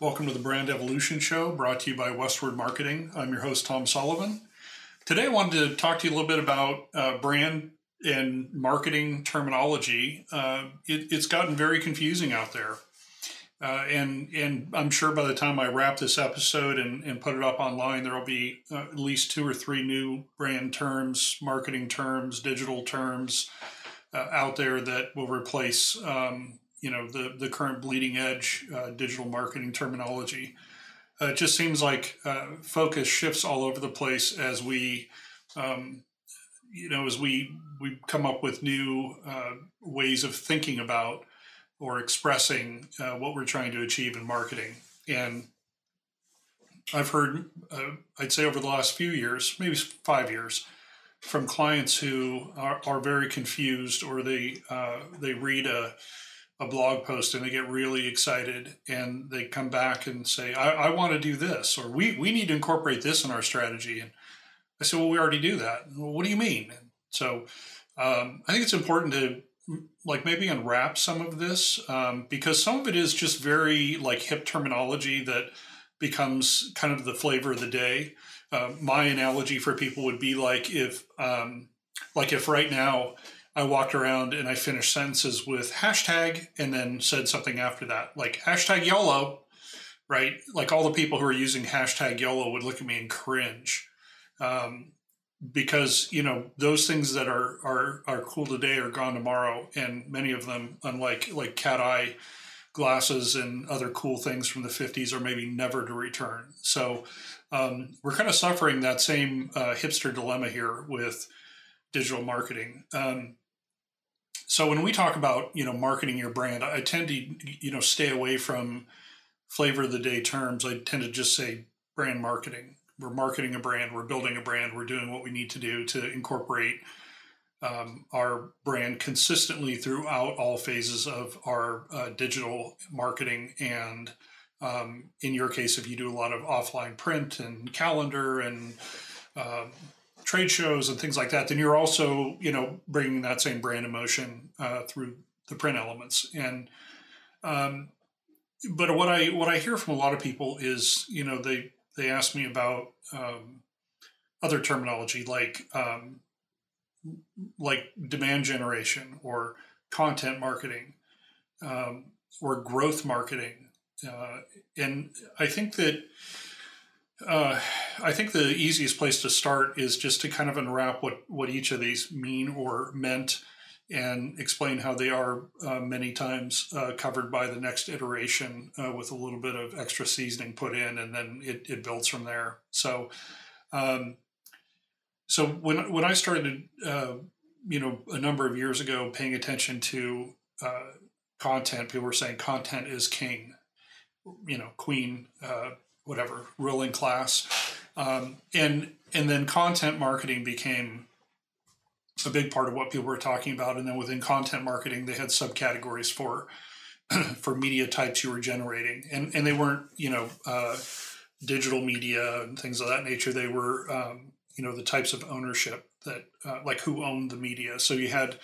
Welcome to the Brand Evolution Show, brought to you by Westward Marketing. I'm your host, Tom Sullivan. Today, I wanted to talk to you a little bit about uh, brand and marketing terminology. Uh, it, it's gotten very confusing out there. Uh, and and I'm sure by the time I wrap this episode and, and put it up online, there will be uh, at least two or three new brand terms, marketing terms, digital terms uh, out there that will replace um, you know the the current bleeding edge uh, digital marketing terminology. Uh, it just seems like uh, focus shifts all over the place as we um, you know as we we come up with new ways of thinking about or expressing uh, what we're trying to achieve in marketing. And I've heard, uh, I'd say over the last few years, maybe five years, from clients who are, are very confused or they uh, they read a, a blog post and they get really excited and they come back and say, I, I want to do this or we, we need to incorporate this in our strategy. And I said, well, we already do that. Well, what do you mean? so um, I think it's important to like maybe unwrap some of this um, because some of it is just very like hip terminology that becomes kind of the flavor of the day. Uh, my analogy for people would be like if um, like if right now I walked around and I finished sentences with hashtag and then said something after that, like hashtag YOLO, right? Like all the people who are using hashtag YOLO would look at me and cringe. Um, because you know those things that are are are cool today are gone tomorrow, and many of them, unlike like cat eye glasses and other cool things from the 50s, are maybe never to return. So um, we're kind of suffering that same uh, hipster dilemma here with digital marketing. Um, so when we talk about you know marketing your brand, I tend to you know stay away from flavor of the day terms. I tend to just say brand marketing we're marketing a brand, we're building a brand, we're doing what we need to do to incorporate um, our brand consistently throughout all phases of our uh, digital marketing. And um, in your case, if you do a lot of offline print and calendar and uh, trade shows and things like that, then you're also, you know, bringing that same brand emotion uh, through the print elements. And um, but what I what I hear from a lot of people is, you know, they they ask me about um, other terminology like um, like demand generation or content marketing um, or growth marketing, uh, and I think that uh, I think the easiest place to start is just to kind of unwrap what what each of these mean or meant and explain how they are uh, many times uh, covered by the next iteration uh, with a little bit of extra seasoning put in, and then it, it builds from there. So, um, so when when I started, uh, you know, a number of years ago, paying attention to content, people were saying content is king, you know, queen, whatever, ruling class, um, and and then content marketing became a big part of what people were talking about. And then within content marketing, they had subcategories for for media types you were generating, and and they weren't you know uh, digital media and things of that nature. They were um, you know the types of ownership that uh, like who owned the media. So you had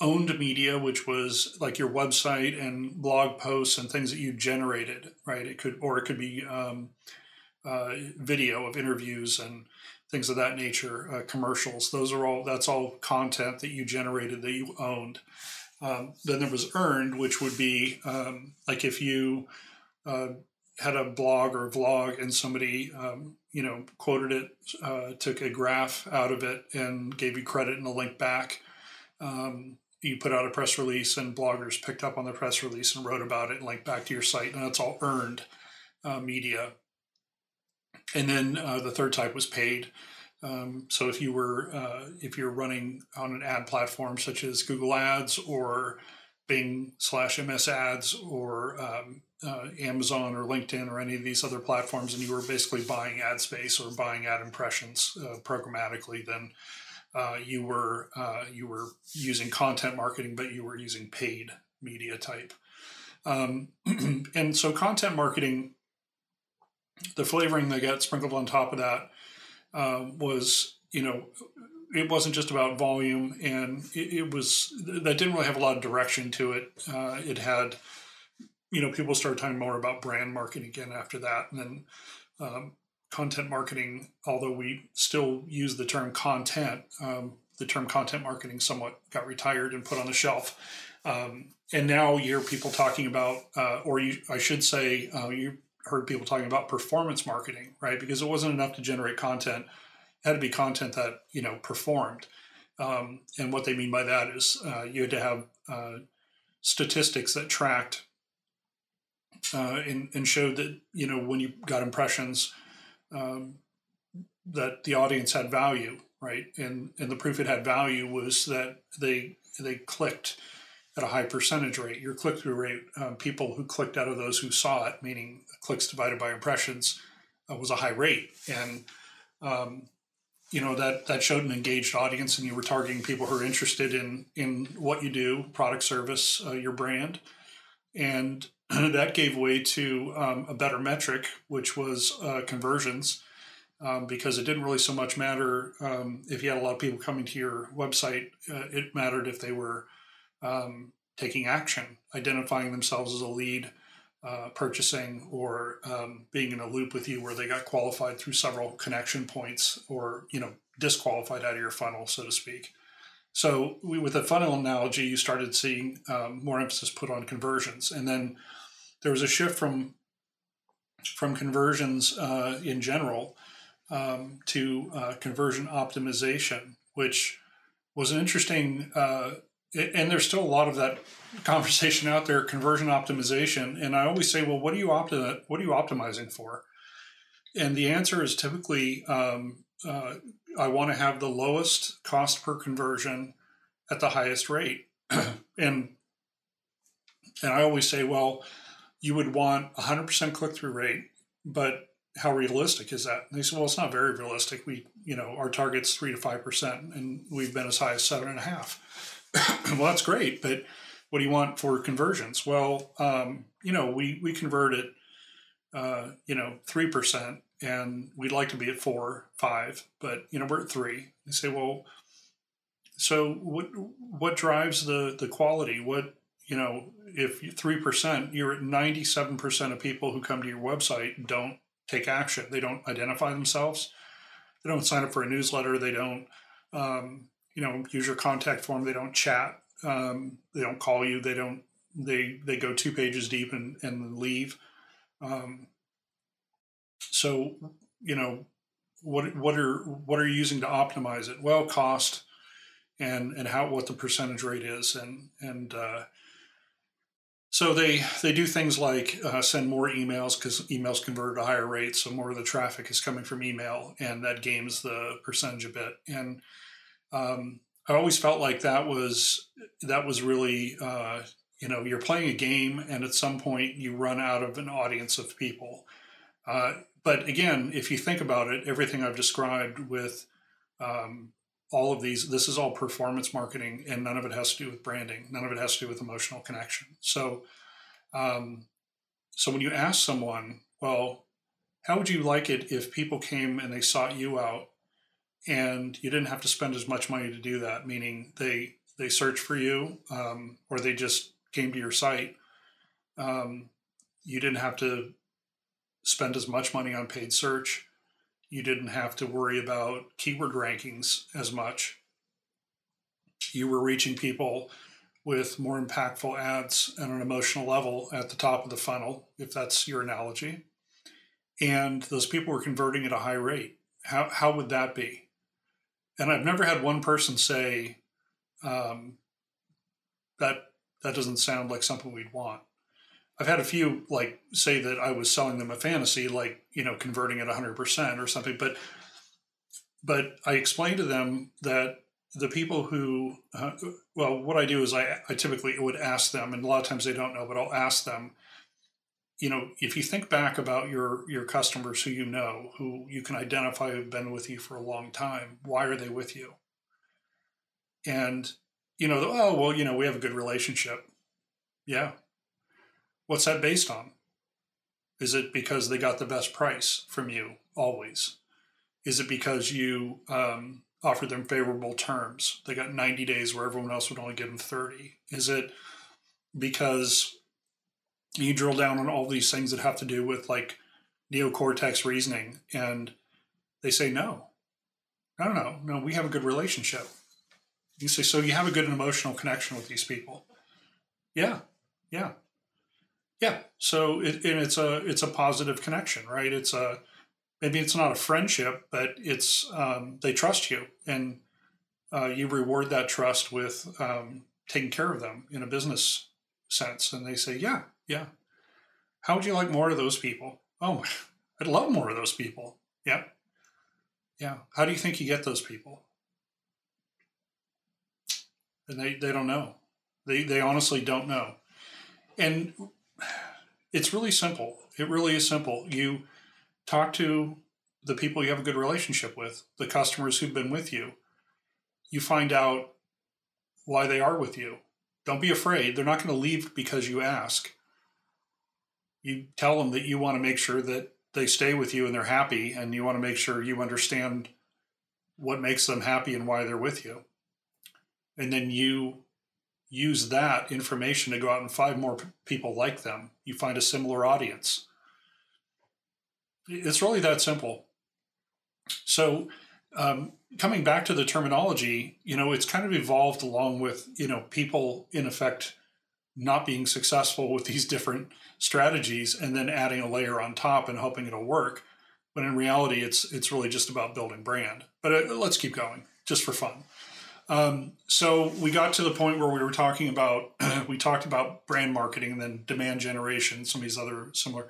owned media, which was like your website and blog posts and things that you generated, right? It could or it could be um, uh, video of interviews and things of that nature, uh, commercials. Those are all that's all content that you generated that you owned. Um, then there was earned, which would be um, like if you uh, had a blog or a vlog and somebody um, you know quoted it, uh, took a graph out of it and gave you credit and a link back. Um, you put out a press release and bloggers picked up on the press release and wrote about it and linked back to your site, and that's all earned uh, media. And then uh, the third type was paid. Um, so if you were uh, if you're running on an ad platform such as Google Ads or Bing slash MS Ads or um, uh, Amazon or LinkedIn or any of these other platforms, and you were basically buying ad space or buying ad impressions uh, programmatically, then uh, you were uh, you were using content marketing, but you were using paid media type. Um, and so content marketing the flavoring they got sprinkled on top of that uh, was, you know, it wasn't just about volume, and it, it, was that didn't really have a lot of direction to it. Uh, it had, you know, people started talking more about brand marketing again after that. And then um, content marketing, although we still use the term content, um, the term content marketing somewhat got retired and put on the shelf. Um, and now you hear people talking about, uh, or you, I should say, uh, you heard people talking about performance marketing, right? Because it wasn't enough to generate content; it had to be content that you know performed. Um, and what they mean by that is uh, you had to have uh, statistics that tracked uh, and, and, showed that you know when you got impressions um, that the audience had value, right? And and the proof it had value was that they they clicked at a high percentage rate. Your click through rate, um, people who clicked out of those who saw it, meaning clicks divided by impressions, uh, was a high rate, and um, you know that that showed an engaged audience, and you were targeting people who are interested in in what you do, product, service, uh, your brand, and that gave way to um, a better metric, which was uh, conversions. Um, because it didn't really so much matter um, if you had a lot of people coming to your website. Uh, it mattered if they were um, taking action, identifying themselves as a lead, uh, purchasing, or um, being in a loop with you where they got qualified through several connection points, or you know disqualified out of your funnel, so to speak. So we, with the funnel analogy, you started seeing um, more emphasis put on conversions, and then there was a shift from from conversions uh, in general um, to uh, conversion optimization, which was an interesting uh, and there's still a lot of that conversation out there conversion optimization. And i always say well what are you opti- what are you optimizing for? And the answer is typically um, uh, i want to have the lowest cost per conversion at the highest rate. And and i always say well you would want 100% click-through rate but how realistic is that and they say well it's not very realistic we you know our target's 3 to 5% and we've been as high as seven and a half well, that's great, but what do you want for conversions? Well, um, you know, we we converted, uh, you know, three percent, and we'd like to be at four, five, but you know, we're at three. They say, well, so what what drives the the quality? What you know, if three percent, you're at ninety seven percent of people who come to your website don't take action. They don't identify themselves. They don't sign up for a newsletter. They don't um, you know use your contact form they don't chat um, they don't call you they don't they they go two pages deep and and leave um, so you know what what are what are you using to optimize it well cost and and how what the percentage rate is and and uh, so they they do things like uh, send more emails because emails convert at a higher rate so more of the traffic is coming from email and that games the percentage a bit and um, I always felt like that was that was really uh, you know you're playing a game and at some point you run out of an audience of people. Uh, but again, if you think about it, everything I've described with um, all of these, this is all performance marketing, and none of it has to do with branding. None of it has to do with emotional connection. So, um, so when you ask someone, well, how would you like it if people came and they sought you out and you didn't have to spend as much money to do that. Meaning they they search for you, um, or they just came to your site. Um, you didn't have to spend as much money on paid search. You didn't have to worry about keyword rankings as much. You were reaching people with more impactful ads at an emotional level at the top of the funnel, if that's your analogy. And those people were converting at a high rate. How, how would that be? and I've never had one person say um, that that doesn't sound like something we'd want. I've had a few like say that I was selling them a fantasy, like you know, converting at 100% or something. But but I explained to them that the people who, uh, well, what I do is I, I typically would ask them, and a lot of times they don't know, but I'll ask them, you know, if you think back about your your customers who you know, who you can identify have been with you for a long time, why are they with you? And you know, oh well, you know, we have a good relationship. Yeah. What's that based on? Is it because they got the best price from you always? Is it because you um, offered them favorable terms? They got 90 days where everyone else would only give them 30. Is it because you drill down on all these things that have to do with like neocortex reasoning, and they say no, no, no, no. We have a good relationship. You say so. You have a good emotional connection with these people. Yeah, yeah, yeah. So it, and it's a it's a positive connection, right? It's a maybe it's not a friendship, but it's um, they trust you, and uh, you reward that trust with um, taking care of them in a business sense. And they say, yeah, yeah. How would you like more of those people? Oh, I'd love more of those people. Yeah. Yeah. How do you think you get those people? And they, they don't know. They, they honestly don't know. And it's really simple. It really is simple. You talk to the people you have a good relationship with, the customers who've been with you. You find out why they are with you. Don't be afraid. They're not going to leave because you ask. You tell them that you want to make sure that they stay with you and they're happy, and you want to make sure you understand what makes them happy and why they're with you. And then you use that information to go out and find more people like them. You find a similar audience. It's really that simple. So, um, coming back to the terminology, you know, it's kind of evolved along with, you know, people in effect not being successful with these different strategies and then adding a layer on top and hoping it'll work. But in reality, it's it's really just about building brand. But uh, let's keep going just for fun. Um, so we got to the point where we were talking about we talked about brand marketing and then demand generation, some of these other similar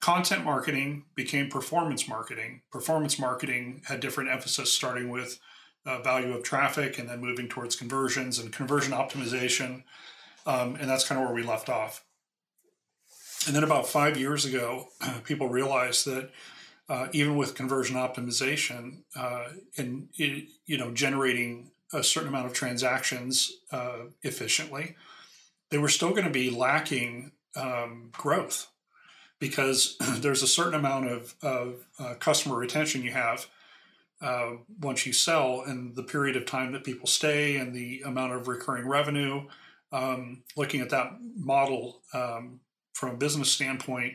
content marketing became performance marketing. Performance marketing had different emphasis, starting with uh, value of traffic and then moving towards conversions and conversion optimization. Um, and that's kind of where we left off. And then about five years ago, people realized that uh, even with conversion optimization uh, and you know generating a certain amount of transactions uh, efficiently, they were still going to be lacking um, growth because there's a certain amount of, of uh, customer retention you have uh, once you sell and the period of time that people stay and the amount of recurring revenue. Um, looking at that model um, from a business standpoint,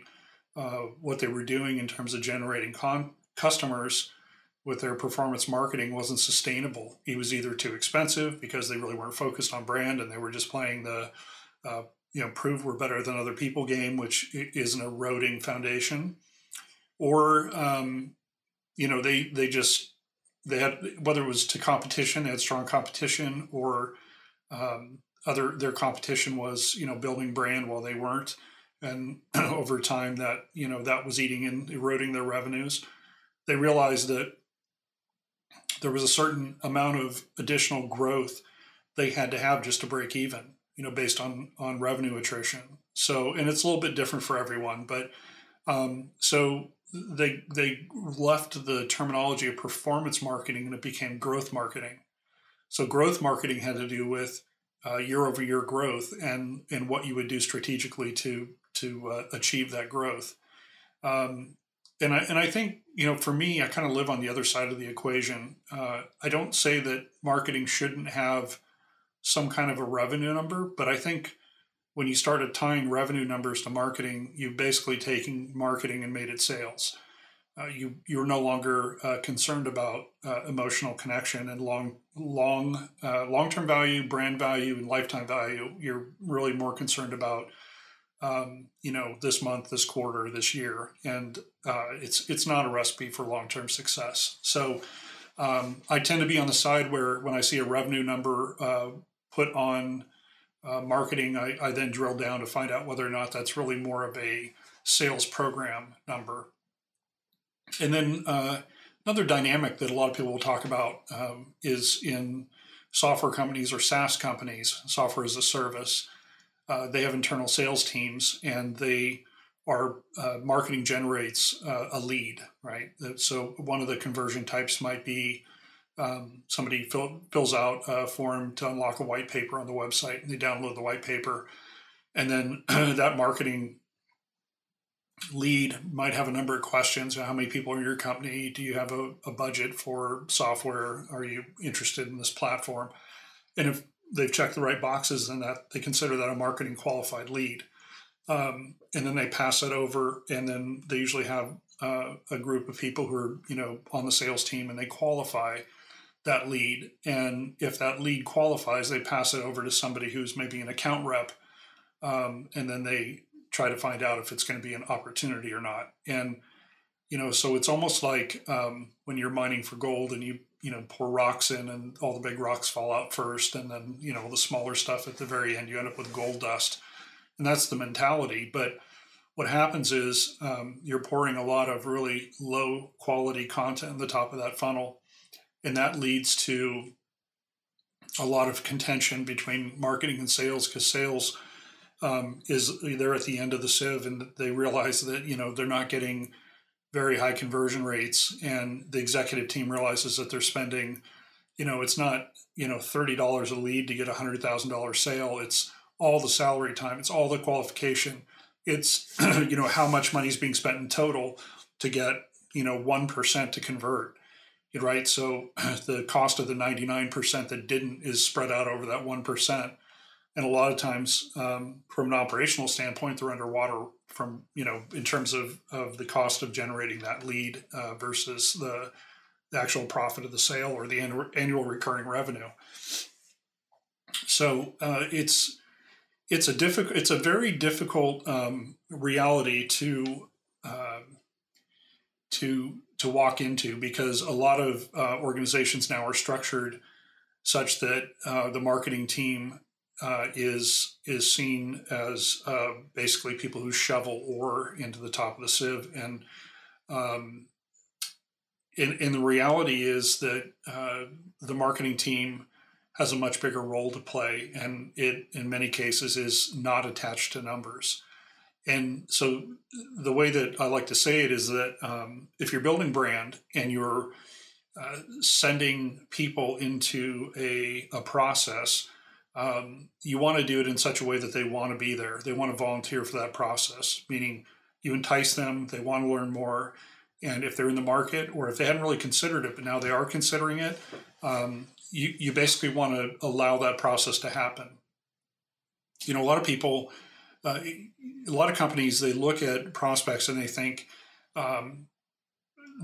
uh, what they were doing in terms of generating con- customers with their performance marketing wasn't sustainable. It was either too expensive because they really weren't focused on brand and they were just playing the uh, you know prove we're better than other people game, which is an eroding foundation, or um, you know they they just they had whether it was to competition, they had strong competition, or um, other their competition was you know building brand while they weren't, and over time that you know that was eating and eroding their revenues. They realized that there was a certain amount of additional growth they had to have just to break even you know, based on on revenue attrition. So, and it's a little bit different for everyone, but um, so they they left the terminology of performance marketing and it became growth marketing. So, growth marketing had to do with year over year growth and and what you would do strategically to to uh, achieve that growth. Um, and I and I think you know, for me, I kind of live on the other side of the equation. Uh, I don't say that marketing shouldn't have some kind of a revenue number. But I think when you started tying revenue numbers to marketing, you've basically taken marketing and made it sales. Uh, you you're no longer uh, concerned about uh, emotional connection and long long uh, long term value, brand value, and lifetime value. You're really more concerned about um, you know this month, this quarter, this year, and uh, it's it's not a recipe for long term success. So. Um, I tend to be on the side where when I see a revenue number uh, put on uh, marketing, I, I, then drill down to find out whether or not that's really more of a sales program number. And then uh, another dynamic that a lot of people will talk about um, is in software companies or SaaS companies, software as a service. Uh, they have internal sales teams and they are uh, marketing generates uh, a lead, right? So one of the conversion types might be um, somebody fill, fills out a form to unlock a white paper on the website and they download the white paper. And then that marketing lead might have a number of questions. How many people are in your company? Do you have a, a budget for software? Are you interested in this platform? And if they've checked the right boxes and that they consider that a marketing qualified lead um, and then they pass it over, and then they usually have uh, a group of people who are you know on the sales team, and they qualify that lead. And if that lead qualifies, they pass it over to somebody who's maybe an account rep, um, and then they try to find out if it's going to be an opportunity or not. And you know, so it's almost like um, when you're mining for gold and you you know pour rocks in and all the big rocks fall out first, and then you know the smaller stuff at the very end, you end up with gold dust, and that's the mentality. But what happens is um, you're pouring a lot of really low quality content at the top of that funnel, and that leads to a lot of contention between marketing and sales because sales um, is they're at the end of the sieve and they realize that you know they're not getting very high conversion rates and the executive team realizes that they're spending you know it's not you know $30 a lead to get a $100000 sale. It's all the salary time. It's all the qualification. It's you know how much money is being spent in total to get you know 1% to convert right? So the cost of the 99% that didn't is spread out over that 1% and a lot of times um, from an operational standpoint they're underwater from you know in terms of of the cost of generating that lead uh, versus the, the actual profit of the sale or the annual, recurring revenue. So uh, it's it's a difficult it's a very difficult um, reality to uh, to to walk into because a lot of uh, organizations now are structured such that uh, the marketing team uh, is is seen as uh, basically people who shovel ore into the top of the sieve, and um, the reality is that uh, the marketing team has a much bigger role to play, and it in many cases is not attached to numbers. And so the way that I like to say it is that um, if you're building brand and you're uh, sending people into a, a process um, you want to do it in such a way that they want to be there. They want to volunteer for that process, meaning you entice them, they want to learn more. And if they're in the market or if they hadn't really considered it, but now they are considering it, um, you, you basically want to allow that process to happen. You know, a lot of people, uh, a lot of companies, they look at prospects and they think um,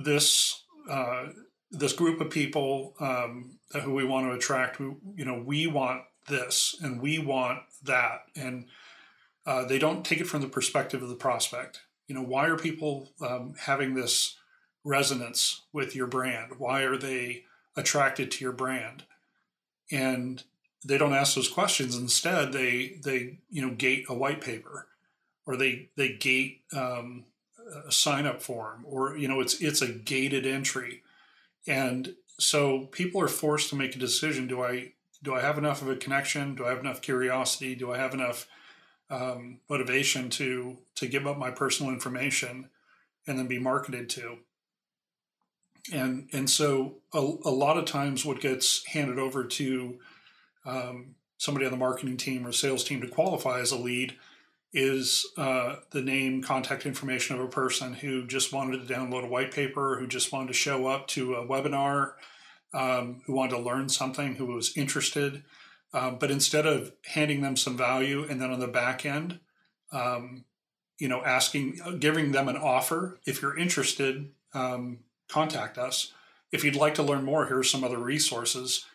this uh, this group of people um, who we want to attract, you know, we want this and we want that. And uh, they don't take it from the perspective of the prospect. You know why are people um, having this resonance with your brand? Why are they attracted to your brand? And they don't ask those questions. Instead they they you know gate a white paper or they they gate um, a sign up form or you know it's it's a gated entry. And so people are forced to make a decision do i do I have enough of a connection? Do I have enough curiosity? Do I have enough um, motivation to to give up my personal information and then be marketed to? And and so a, a lot of times, what gets handed over to um, somebody on the marketing team or sales team to qualify as a lead is uh, the name, contact information of a person who just wanted to download a white paper, who just wanted to show up to a webinar, um, who wanted to learn something, who was interested. Um, but instead of handing them some value and then on the back end, um, you know, asking, giving them an offer, if you're interested, um, contact us. If you'd like to learn more, here's some other resources.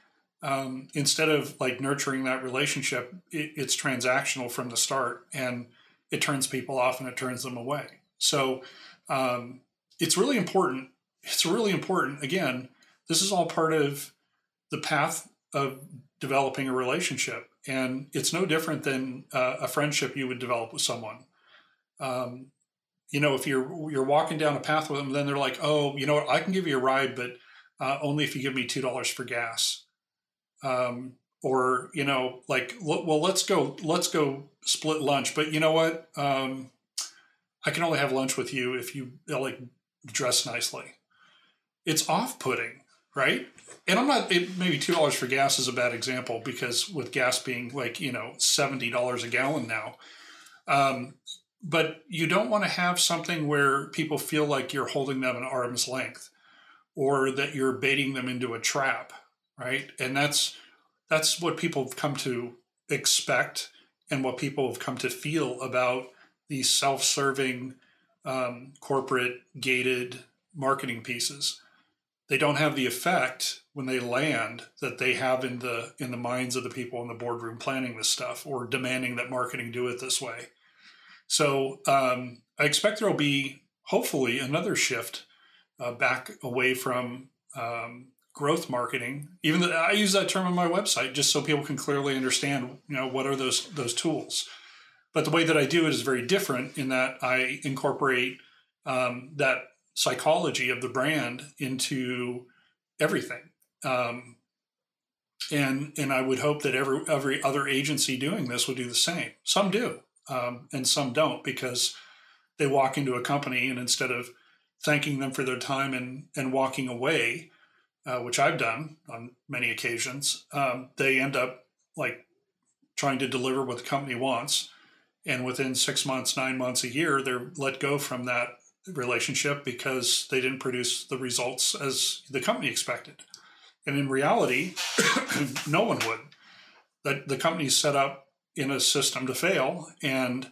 Um, instead of like nurturing that relationship, it, it's transactional from the start and it turns people off and it turns them away. So um, it's really important. It's really important, again, this is all part of the path of developing a relationship. And it's no different than uh, a friendship you would develop with someone. Um, you know, if you're you're walking down a path with them, then they're like, "Oh, you know what? I can give you a ride, but uh, only if you give me two dollars for gas." Um, or you know, like, well, let's go, let's go split lunch. But you know what? Um, I can only have lunch with you if you like dress nicely. It's off-putting right? And I'm not it, maybe two dollars for gas is a bad example because with gas being like you know seventy dollars a gallon now, um, but you don't want to have something where people feel like you're holding them at arm's length, or that you're baiting them into a trap, right? And that's that's what people have come to expect and what people have come to feel about these self-serving um, corporate gated marketing pieces they don't have the effect when they land that they have in the in the minds of the people in the boardroom planning this stuff or demanding that marketing do it this way. So um, i expect there will be hopefully another shift uh, back away from um, growth marketing. Even though i use that term on my website just so people can clearly understand you know what are those those tools. But the way that I do it is very different in that I incorporate um, that psychology of the brand into everything. Um, and and I would hope that every every other agency doing this would do the same. Some do, um, and some don't because they walk into a company and instead of thanking them for their time and and walking away, uh, which I've done on many occasions, um, they end up like trying to deliver what the company wants and within six months, nine months, a year, they're let go from that relationship because they didn't produce the results as the company expected. And in reality, no one would. That the company's set up in a system to fail and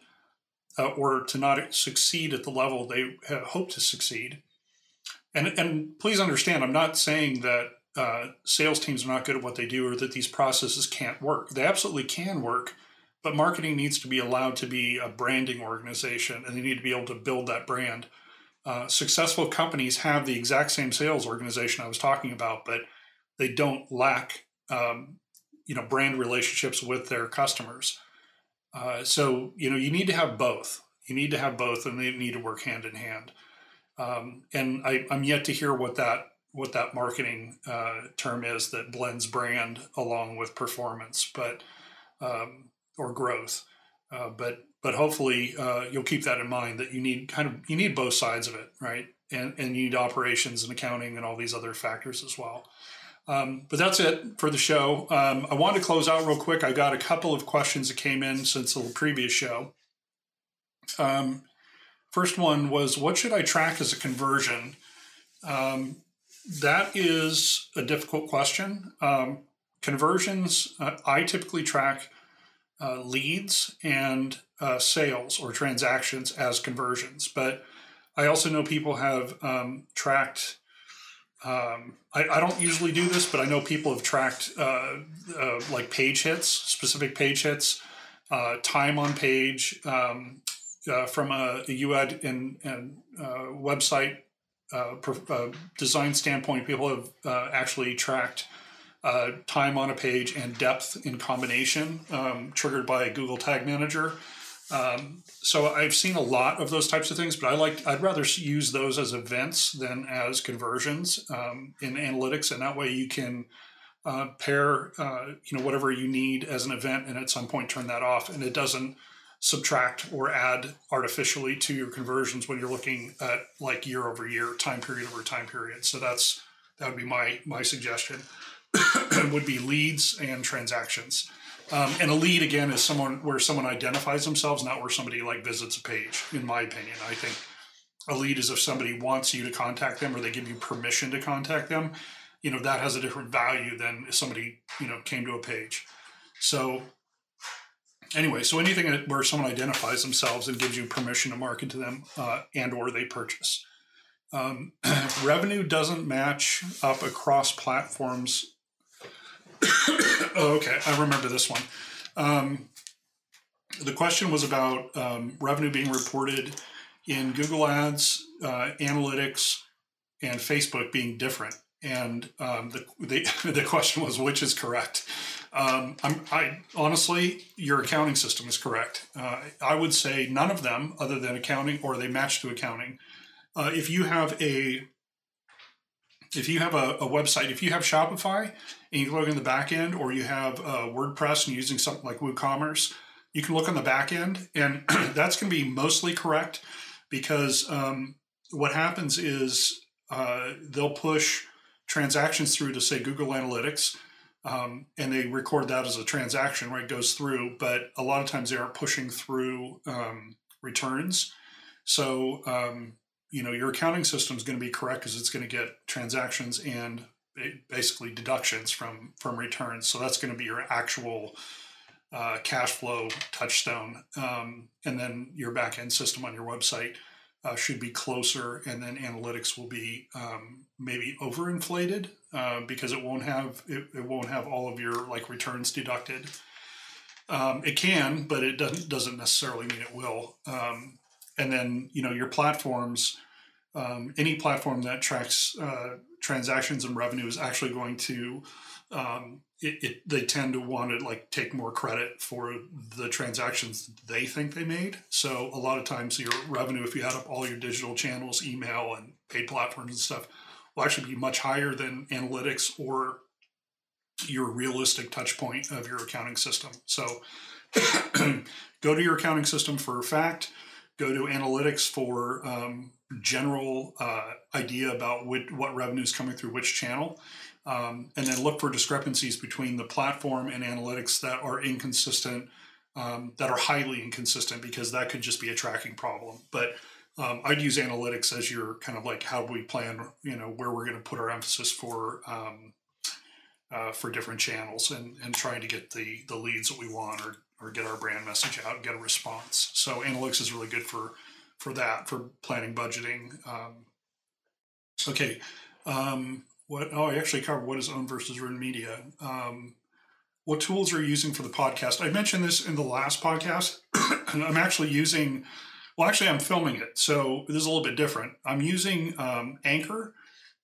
uh, or to not succeed at the level they hope to succeed. And and please understand, I'm not saying that uh, sales teams are not good at what they do or that these processes can't work. They absolutely can work but marketing needs to be allowed to be a branding organization and they need to be able to build that brand. Uh, successful companies have the exact same sales organization I was talking about, but they don't lack um, you know brand relationships with their customers. Uh, so you know you need to have both. You need to have both, and they need to work hand in hand. Um, and I, am yet to hear what that what that marketing uh, term is that blends brand along with performance. But um, or growth. Uh, but but hopefully uh, you'll keep that in mind that you need kind of you need both sides of it, right? And and you need operations and accounting and all these other factors as well. Um, but that's it for the show. Um, I wanted to close out real quick. I got a couple of questions that came in since the previous show. Um, first one was, what should I track as a conversion? Um, that is a difficult question. Um, conversions, uh, I typically track uh, leads and uh, sales or transactions as conversions. But I also know people have um, tracked. Um, I, I, don't usually do this, but I know people have tracked uh, uh like page hits, specific page hits, uh, time on page um, uh, from a, a UAD and, and website design standpoint. People have actually tracked uh, time on a page and depth in combination, um, triggered by Google Tag Manager. Um, so I've seen a lot of those types of things, but I like I'd rather use those as events than as conversions um, in analytics, and that way you can uh, pair uh, you know whatever you need as an event, and at some point turn that off, and it doesn't subtract or add artificially to your conversions when you're looking at like year over year, time period over time period. So that's that would be my my suggestion. would be leads and transactions. Um, and a lead again is someone where someone identifies themselves, not where somebody like visits a page. In my opinion, I think a lead is if somebody wants you to contact them or they give you permission to contact them. You know that has a different value than if somebody you know came to a page. So anyway, so anything where someone identifies themselves and gives you permission to market to them uh, and or they purchase. Um, revenue doesn't match up across platforms oh, okay, I remember this one. Um, the question was about um, revenue being reported in Google Ads, uh, Analytics, and Facebook being different. And um, the, the, the question was which is correct. Um, i honestly, your accounting system is correct. Uh, I would say none of them, other than accounting, or they match to accounting. Uh, if you have a if you have a, a, website, if you have Shopify and you look in the back end, or you have uh, WordPress and using something like WooCommerce, you can look on the back end, and that's going to be mostly correct because um, what happens is uh, they'll push transactions through to say Google Analytics. Um, and they record that as a transaction, right? Goes through, but a lot of times they aren't pushing through um, returns. So um, you know your accounting system is going to be correct because it's going to get transactions and basically deductions from from returns so that's going to be your actual uh, cash flow touchstone, um, and then your back end system on your website uh, should be closer, and then analytics will be um, maybe overinflated uh, because it won't have it, it, won't have all of your like returns deducted. Um, it can, but it doesn't doesn't necessarily mean it will. Um, and then you know your platforms, um, any platform that tracks uh, transactions and revenue is actually going to um, it, it, they tend to want to like take more credit for the transactions they think they made. So a lot of times your revenue, if you add up all your digital channels, email and paid platforms and stuff, will actually be much higher than analytics or your realistic touch point of your accounting system. So go to your accounting system for a fact, go to analytics for um, general uh, idea about what, what revenue is coming through which channel um, and then look for discrepancies between the platform and analytics that are inconsistent, um, that are highly inconsistent, because that could just be a tracking problem. But um, I'd use analytics as your kind of like how we plan, you know, where we're going to put our emphasis for um, uh, for different channels and, and trying to get the the leads that we want or or get our brand message out get a response. So analytics is really good for for that for planning budgeting. Um, okay. Um, what oh i actually covered what is owned versus written media um, what tools are you using for the podcast i mentioned this in the last podcast i'm actually using well actually i'm filming it so this is a little bit different i'm using um, anchor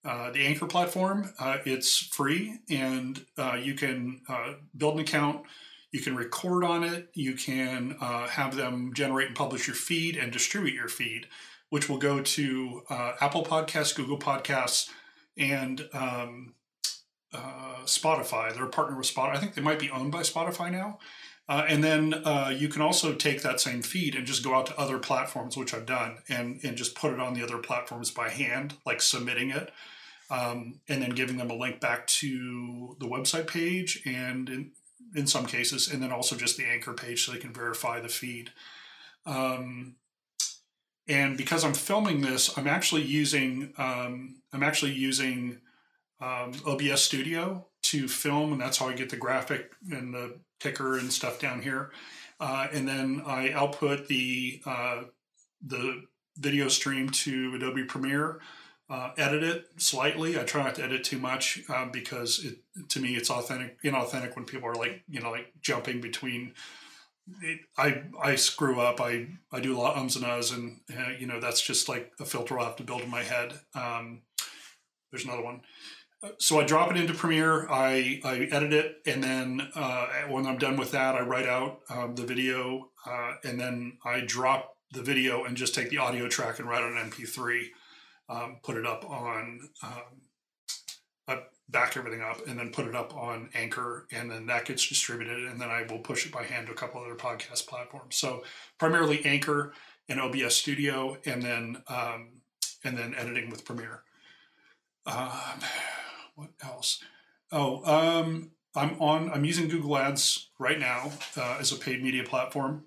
uh, the anchor platform uh, it's free and uh, you can uh, build an account you can record on it you can uh, have them generate and publish your feed and distribute your feed which will go to uh, apple podcasts google podcasts and um, uh, Spotify. They're a partner with Spotify. I think they might be owned by Spotify now. Uh, and then uh, you can also take that same feed and just go out to other platforms, which I've done, and, and just put it on the other platforms by hand, like submitting it, um, and then giving them a link back to the website page, and in, in some cases, and then also just the anchor page so they can verify the feed. Um, and because I'm filming this, I'm actually using um, I'm actually using um, OBS Studio to film, and that's how I get the graphic and the ticker and stuff down here. Uh, and then I output the uh, the video stream to Adobe Premiere, uh, edit it slightly. I try not to edit too much uh, because it, to me it's authentic, inauthentic when people are like you know like jumping between it, I I screw up. I I do a lot of ums and ahs, and uh, you know that's just like a filter I'll have to build in my head. Um, there's another one. Uh, so I drop it into Premiere. I I edit it, and then uh, when I'm done with that, I write out um, the video, uh, and then I drop the video and just take the audio track and write out an MP3, um, put it up on. Um, back everything up and then put it up on Anchor, and then that gets distributed, and then I will push it by hand to a couple other podcast platforms. So primarily Anchor and OBS Studio, and then um, and then editing with Premiere. Um, what else? Oh, um, I'm on. I'm using Google Ads right now uh, as a paid media platform.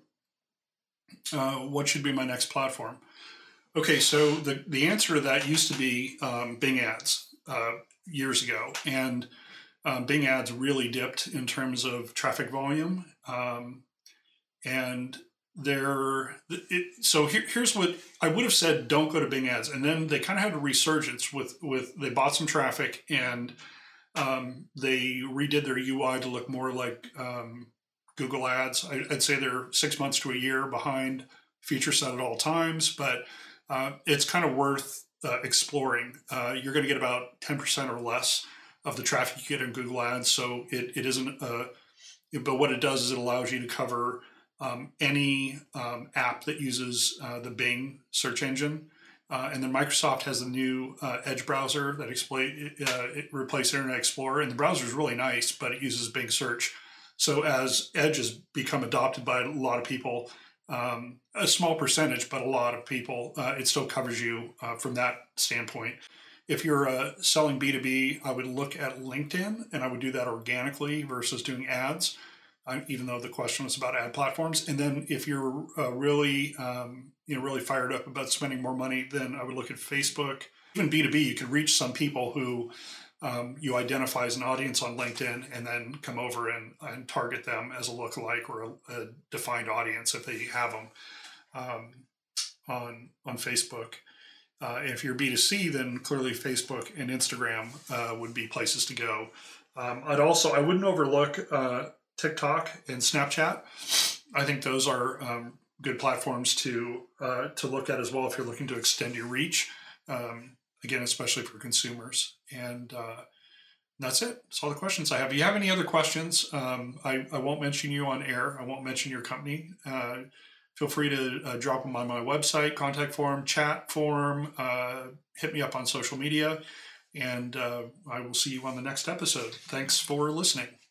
Uh, what should be my next platform? Okay, so the the answer to that used to be um, Bing Ads. Uh, years ago, and um, Bing ads really dipped in terms of traffic volume. Um, and there, it, so here, here's what I would have said: don't go to Bing ads. And then they kind of had a resurgence with with they bought some traffic and um, they redid their UI to look more like um, Google Ads. I, would say they're six months to a year behind feature set at all times, but uh, it's kind of worth uh, exploring, uh, you're going to get about 10% or less of the traffic you get in Google Ads. So it, it isn't, a, but what it does is it allows you to cover um, any um, app that uses uh, the Bing search engine. Uh, and then Microsoft has a new uh, Edge browser that explain, uh, it replaces Internet Explorer. And the browser is really nice, but it uses Bing search. So as Edge has become adopted by a lot of people, um, a small percentage, but a lot of people, uh, it still covers you uh, from that standpoint. If you're uh, selling B2B, I would look at LinkedIn and I would do that organically versus doing ads, uh, even though the question was about ad platforms. And then if you're uh, really, um, you know, really fired up about spending more money, then I would look at Facebook. Even B2B, you could reach some people who um, you identify as an audience on LinkedIn and then come over and, and target them as a lookalike or a, a defined audience if they have them um, on on Facebook. Uh, if you're B2C, then clearly Facebook and Instagram uh, would be places to go. Um, I'd also I wouldn't overlook uh, TikTok and Snapchat. I think those are um, good platforms to uh, to look at as well if you're looking to extend your reach. Um, again, especially for consumers. And uh, that's it. That's all the questions I have. If you have any other questions, um, I, I won't mention you on air. I won't mention your company. Uh, feel free to uh, drop them on my website, contact form, chat form, uh, hit me up on social media, and uh, I will see you on the next episode. Thanks for listening.